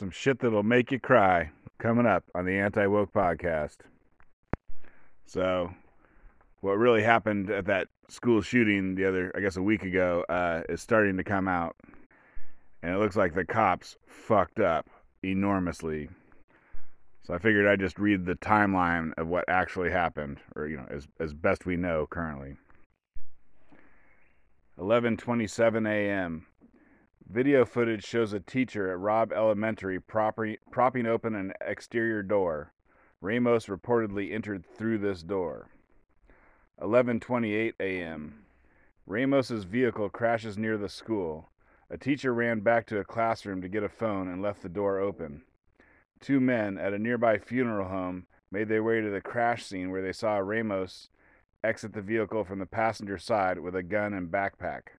some shit that'll make you cry coming up on the Anti Woke podcast. So, what really happened at that school shooting the other, I guess, a week ago, uh, is starting to come out, and it looks like the cops fucked up enormously. So I figured I'd just read the timeline of what actually happened, or you know, as as best we know currently. 11:27 a.m. Video footage shows a teacher at Robb Elementary propping, open an exterior door. Ramos reportedly entered through this door. 11:28 a.m. Ramos's vehicle crashes near the school. A teacher ran back to a classroom to get a phone and left the door open. Two men at a nearby funeral home made their way to the crash scene where they saw Ramos exit the vehicle from the passenger side with a gun and backpack.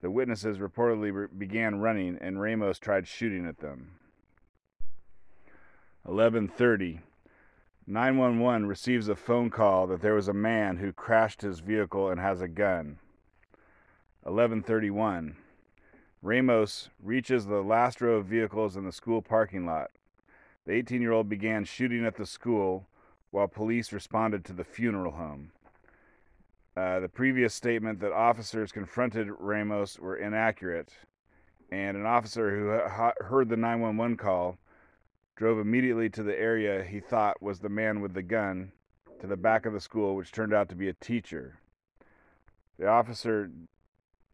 The witnesses reportedly re- began running and Ramos tried shooting at them. 11:30 911 receives a phone call that there was a man who crashed his vehicle and has a gun. 11:31 Ramos reaches the last row of vehicles in the school parking lot. The 18-year-old began shooting at the school while police responded to the funeral home. Uh, the previous statement that officers confronted Ramos were inaccurate, and an officer who heard the 911 call drove immediately to the area he thought was the man with the gun to the back of the school, which turned out to be a teacher. The officer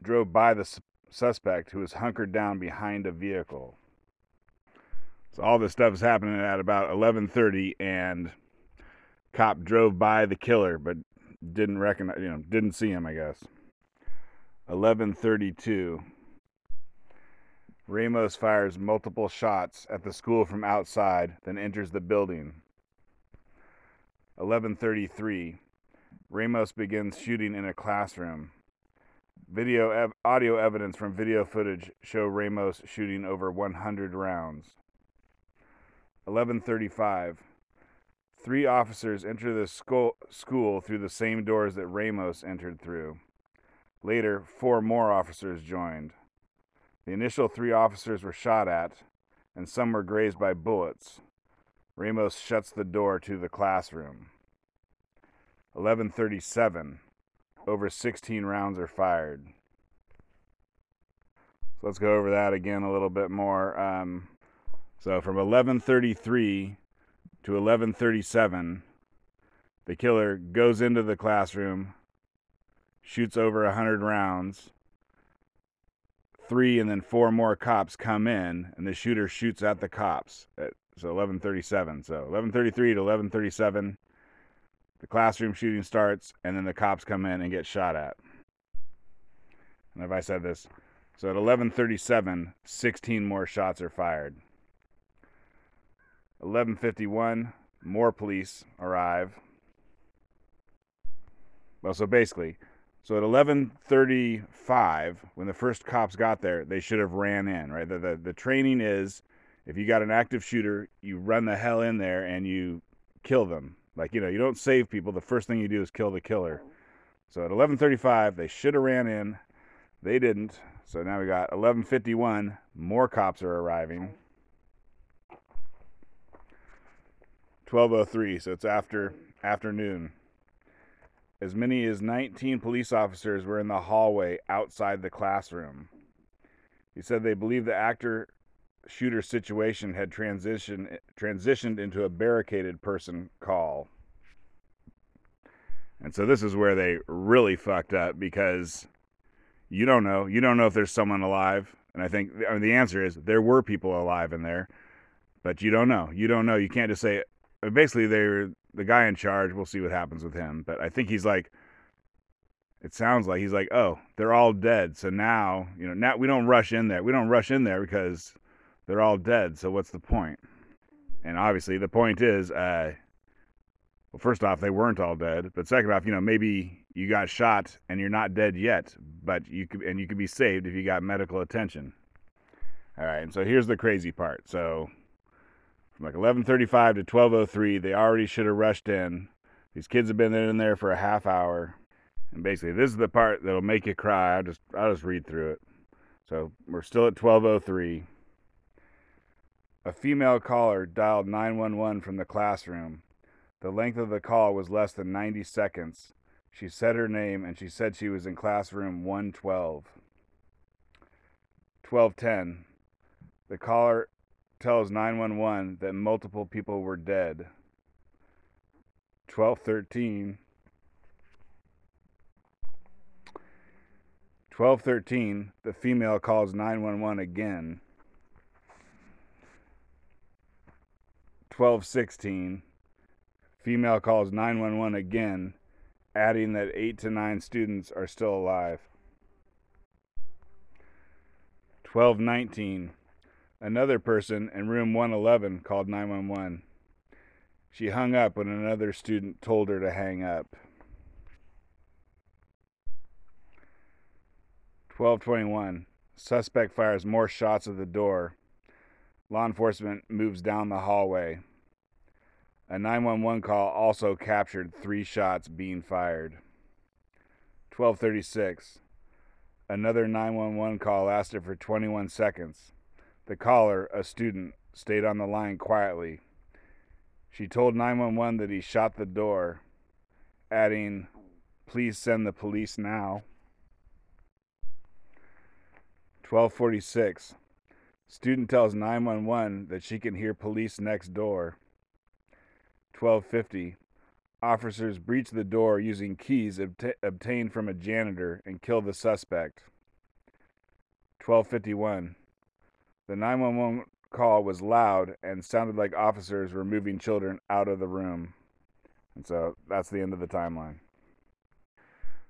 drove by the suspect who was hunkered down behind a vehicle. So all this stuff is happening at about 11:30 and cop drove by the killer but didn't recognize, you know, didn't see him, I guess. 11:32. Ramos fires multiple shots at the school from outside, then enters the building. 11:33. Ramos begins shooting in a classroom. Video ev- audio evidence from video footage show Ramos shooting over 100 rounds. 11:35. Three officers enter the school, through the same doors that Ramos entered through. Later, four more officers joined. The initial three officers were shot at, and some were grazed by bullets. Ramos shuts the door to the classroom. 1137. Over 16 rounds are fired. So let's go over that again a little bit more. Um, so from 1133 to 1137, the killer goes into the classroom, shoots over 100 rounds. Three and then four more cops come in, and the shooter shoots at the cops. At, so 1137. So 1133 to 1137, the classroom shooting starts, and then the cops come in and get shot at. And if I said this, so at 1137, 16 more shots are fired. 1151, more police arrive. Well, so basically, so at 11:35, when the first cops got there, they should have ran in, right? The, the the training is, if you got an active shooter, you run the hell in there and you kill them. Like you know, you don't save people. The first thing you do is kill the killer. So at 11:35, they should have ran in. They didn't. So now we got 11:51. More cops are arriving. 1203, so it's after afternoon. As many as 19 police officers were in the hallway outside the classroom. He said they believe the active shooter situation had transitioned transitioned into a barricaded person call. And so this is where they really fucked up because you don't know. You don't know if there's someone alive. And I think I mean, the answer is there were people alive in there, but you don't know. You don't know. You can't just say, basically they're the guy in charge. We'll see what happens with him, but I think he's like. It sounds like he's like, oh, they're all dead. So now, you know, now we don't rush in there. We don't rush in there because they're all dead. So what's the point? And obviously, the point is, uh, well, first off, they weren't all dead. But second off, you know, maybe you got shot and you're not dead yet, but you could and you could be saved if you got medical attention. All right, and so here's the crazy part. So from like 11:35 to 12:03. They already should have rushed in. These kids have been in there for a half hour, and basically this is the part that'll make you cry. I'll just I'll just read through it. So we're still at 12:03. A female caller dialed 911 from the classroom. The length of the call was less than 90 seconds. She said her name and she said she was in classroom 112. 1210. The caller tells 911 that multiple people were dead. 1213. 1213. The female calls 911 again. 1216. Female calls 911 again, adding that 8 to 9 students are still alive. 1219. Another person in room 111 called 911. She hung up when another student told her to hang up. 1221. Suspect fires more shots at the door. Law enforcement moves down the hallway. A 911 call also captured three shots being fired. 1236. Another 911 call lasted for 21 seconds. The caller, a student, stayed on the line quietly. She told 911 that he shot the door, adding, Please send the police now. 1246. Student tells 911 that she can hear police next door. 1250. Officers breach the door using keys obta- obtained from a janitor and kill the suspect. 1251. The 911 call was loud and sounded like officers were moving children out of the room. And so that's the end of the timeline.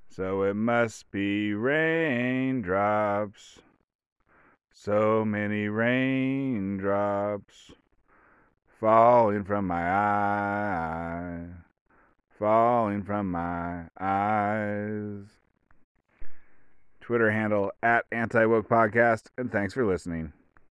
So it must be raindrops. So many raindrops falling from my eye, falling from my eyes. Twitter handle at Anti Woke Podcast, and thanks for listening.